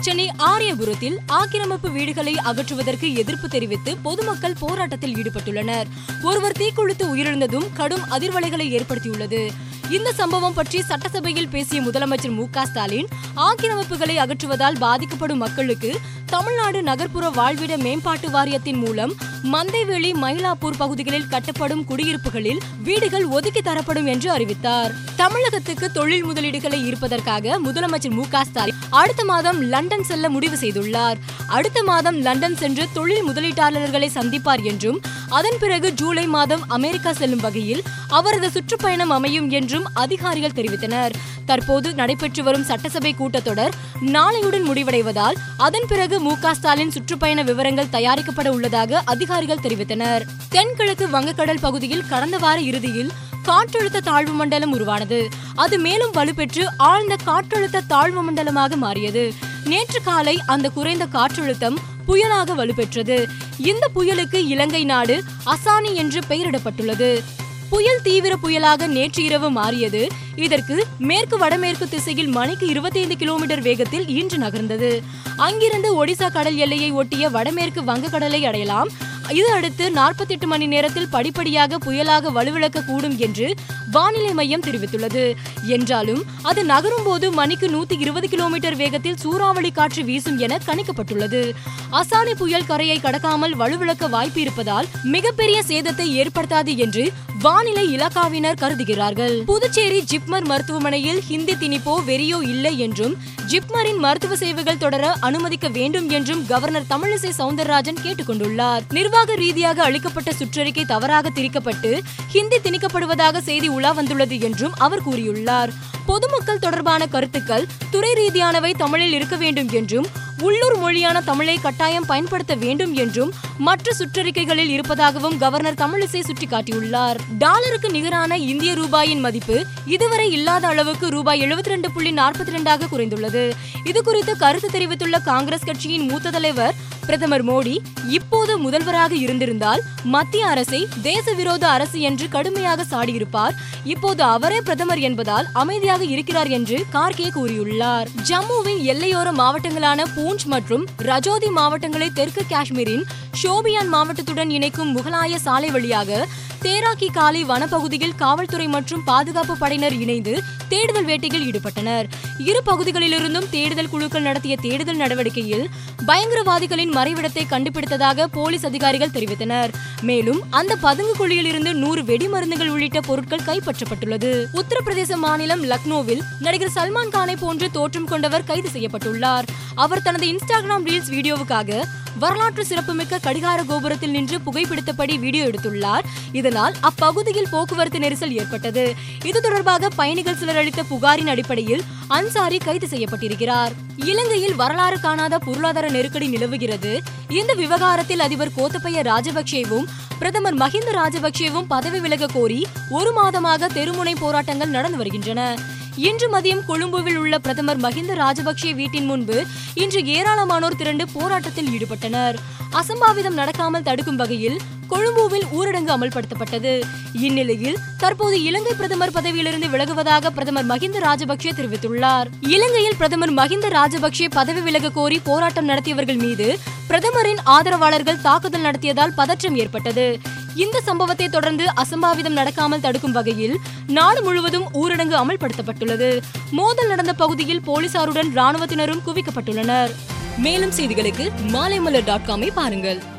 சென்னை ஆரியபுரத்தில் ஆக்கிரமிப்பு வீடுகளை அகற்றுவதற்கு எதிர்ப்பு தெரிவித்து பொதுமக்கள் போராட்டத்தில் ஈடுபட்டுள்ளனர். ஒருவர் தீக்குளித்து உயிரிழந்ததும் கடும் அதிர்வலைகளை ஏற்படுத்தியுள்ளது. இந்த சம்பவம் பற்றி சட்டசபையில் பேசிய முதலமைச்சர் மு க ஸ்டாலின் ஆக்கிரமிப்புகளை அகற்றுவதால் பாதிக்கப்படும் மக்களுக்கு தமிழ்நாடு நகர்ப்புற வாழ்விட மேம்பாட்டு வாரியத்தின் மூலம் மந்தைவேலி மயிலாப்பூர் பகுதிகளில் கட்டப்படும் குடியிருப்புகளில் வீடுகள் ஒதுக்கி தரப்படும் என்று அறிவித்தார். தமிழகத்துக்கு தொழில் முதலீடுகளை ஈர்ப்பதற்காக முதலமைச்சர் மு க ஸ்டாலின் அடுத்த மாதம் லண்டன் செல்ல முடிவு செய்துள்ளார். அடுத்த மாதம் லண்டன் சென்று தொழில் முதலீட்டாளர்களை சந்திப்பார் என்றும் அதன் பிறகு ஜூலை மாதம் அமெரிக்கா செல்லும் வகையில் அவரது சுற்றுப்பயணம் அமையும் என்றும் அதிகாரிகள் தெரிவித்தனர். தற்போது நடைபெற்று வரும் சட்டசபை கூட்டத்தொடர் நாளையுடன் முடிவடைவதால் அதன் பிறகு மு க ஸ்டாலின் சுற்றுப்பயண விவரங்கள் தயாரிக்கப்பட உள்ளதாக அதிகாரிகள் தெரிவித்தனர். தென்கிழக்கு வங்கக்கடல் பகுதியில் கடந்த வார இறுதியில் காற்றழுத்த தாழ்வு மண்டலம் உருவானது. அது மேலும் வலுப்பெற்று ஆழ்ந்த காற்றழுத்த தாழ்வு மண்டலமாக மாறியது. நேற்று காலை அந்த குறைந்த காற்றழுத்தம் புயலாக வலுப்பெற்றது இந்த புயலுக்கு இலங்கை நாடு அசானி என்று பெயரிடப்பட்டுள்ளது. புயல் தீவிர புயலாக நேற்று இரவு மாறியது. இதற்கு மேற்கு வடமேற்கு திசையில் மணிக்கு 25 கிலோமீட்டர் வேகத்தில் இன்று நகர்ந்தது. அங்கிருந்து ஒடிசா கடல் எல்லையை ஒட்டிய வடமேற்கு வங்கக்கடலை அடையலாம். இது அடுத்து 48 மணி நேரத்தில் படிப்படியாக புயலாக வலுவிழக்க கூடும் என்று வானிலை மையம் தெரிவித்துள்ளது. என்றாலும் அது நகரும் போது மணிக்கு நூத்தி இருபது கிலோமீட்டர் வேகத்தில் சூறாவளி காற்று வீசும் என கணிக்கப்பட்டுள்ளது. அசானி புயல் கரையை கடக்காமல் வலுவிழக்க வாய்ப்பு இருப்பதால் மிகப்பெரிய சேதத்தை ஏற்படுத்தாது என்று வானிலை இலாக்காவினர் கருதுகிறார்கள். புதுச்சேரி ஜிப்மர் மருத்துவமனையில் ஹிந்தி திணிப்போ வெறியோ இல்லை என்றும் ஜிப்மரின் மருத்துவ சேவைகள் தொடர அனுமதிக்க வேண்டும் என்றும் கவர்னர் தமிழிசை சவுந்தரராஜன் கேட்டுக்கொண்டுள்ளார் நிர்வாக ரீதியாக அளிக்கப்பட்ட சுற்றறிக்கை தவறாக திரிக்கப்பட்டு ஹிந்தி திணிக்கப்படுவதாக செய்தி உலா வந்துள்ளது என்றும் அவர் கூறியுள்ளார். பொதுமக்கள் தொடர்பான கருத்துக்கள் துறை ரீதியானவை தமிழில் இருக்க வேண்டும் என்றும் உள்ளூர் மொழியான தமிழை கட்டாயம் பயன்படுத்த வேண்டும் என்றும் மற்ற சுற்றறிக்கைகளில் இருப்பதாகவும் கவர்னர் தமிழிசை சுட்டிக்காட்டியுள்ளார். டாலருக்கு நிகரான இந்திய ரூபாயின் மதிப்பு இதுவரை இல்லாத அளவுக்கு ரூபாய் எழுபத்தி ரெண்டு புள்ளி நாற்பத்தி ரெண்டாக குறைந்துள்ளது. இது குறித்து கருத்து தெரிவித்துள்ள காங்கிரஸ் கட்சியின் மூத்த தலைவர் பிரதமர் மோடி இப்போது முதல்வராக இருந்திருந்தால் மத்திய அரசை தேச விரோத அரசு என்று கடுமையாக சாடியிருப்பார். இப்போது அவரே பிரதமர் என்பதால் அமைதியாக இருக்கிறார் என்று கார்கே கூறியுள்ளார். ஜம்முவின் எல்லையோர மாவட்டங்களான பூஞ்ச் மற்றும் ரஜோதி மாவட்டங்களை தெற்கு காஷ்மீரின் ஷோபியான் மாவட்டத்துடன் இணைக்கும் முகலாய சாலை வழியாக தேராக்கி காலி வனப்பகுதியில் காவல்துறை மற்றும் பாதுகாப்பு படையினர் இணைந்து தேடுதல் வேட்டையில் ஈடுபட்டனர். இரு பகுதிகளிலிருந்தும் தேடுதல் குழுக்கள் நடத்திய தேடுதல் நடவடிக்கையில் பயங்கரவாதிகளின் மறைவிடத்தை கண்டுபிடித்ததாக போலீஸ் அதிகாரிகள் தெரிவித்தனர். மேலும் அந்த பதுங்கு குழியில் இருந்து நூறு வெடிமருந்துகள் உள்ளிட்ட பொருட்கள் கைப்பற்றப்பட்டுள்ளது. உத்தரப்பிரதேச மாநிலம் லக்னோவில் நடிகர் சல்மான் கானை போன்று தோற்றம் கொண்டவர் கைது செய்யப்பட்டுள்ளார். அவர் தனது இன்ஸ்டாகிராம் ரீல்ஸ் வீடியோவுக்காக வரலாற்று சிறப்புமிக்க கடிகார கோபுரத்தில் நின்று புகைப்பிடித்தபடி வீடியோ எடுத்துள்ளார். இதனால் அப்பகுதியில் போக்குவரத்து நெரிசல் ஏற்பட்டது. இது தொடர்பாக பயணிகள் சிலர் அளித்த புகாரின் அடிப்படையில் அன்சாரி கைது செய்யப்பட்டிருக்கிறார். இலங்கையில் வரலாறு காணாத பொருளாதார நெருக்கடி நிலவுகிறது. இந்த விவகாரத்தில் அதிபர் கோத்தபய ராஜபக்சேவும் பிரதமர் மஹிந்த ராஜபக்சேவும் பதவி விலக கோரி ஒரு மாதமாக தெருமுனை போராட்டங்கள் நடந்து வருகின்றன. இன்று மதியம் கொழும்புவில் உள்ள பிரதமர் மஹிந்த ராஜபக்சே வீட்டின் முன்பு இன்று ஏராளமானோர் திரண்டு போராட்டத்தில் ஈடுபட்டனர். அசம்பாவிதம் நடக்காமல் தடுக்கும் வகையில் கொழும்புவில் ஊரடங்கு அமல்படுத்தப்பட்டது. இந்நிலையில் தற்போது இலங்கை பிரதமர் பதவியிலிருந்து விலகுவதாக பிரதமர் மஹிந்த ராஜபக்சே தெரிவித்துள்ளார். இலங்கையில் பிரதமர் மஹிந்த ராஜபக்சே பதவி விலக கோரி போராட்டம் நடத்தியவர்கள் மீது பிரதமரின் ஆதரவாளர்கள் தாக்குதல் நடத்தியதால் பதற்றம் ஏற்பட்டது. இந்த சம்பவத்தை தொடர்ந்து அசம்பாவிதம் நடக்காமல் தடுக்கும் வகையில் நாடு முழுவதும் ஊரடங்கு அமல்படுத்தப்பட்டுள்ளது. மோதல் நடந்த பகுதியில் போலீசாருடன் ராணுவத்தினரும் குவிக்கப்பட்டுள்ளனர். மேலும் செய்திகளுக்கு மாலைமலர் டாட் காமை பாருங்கள்.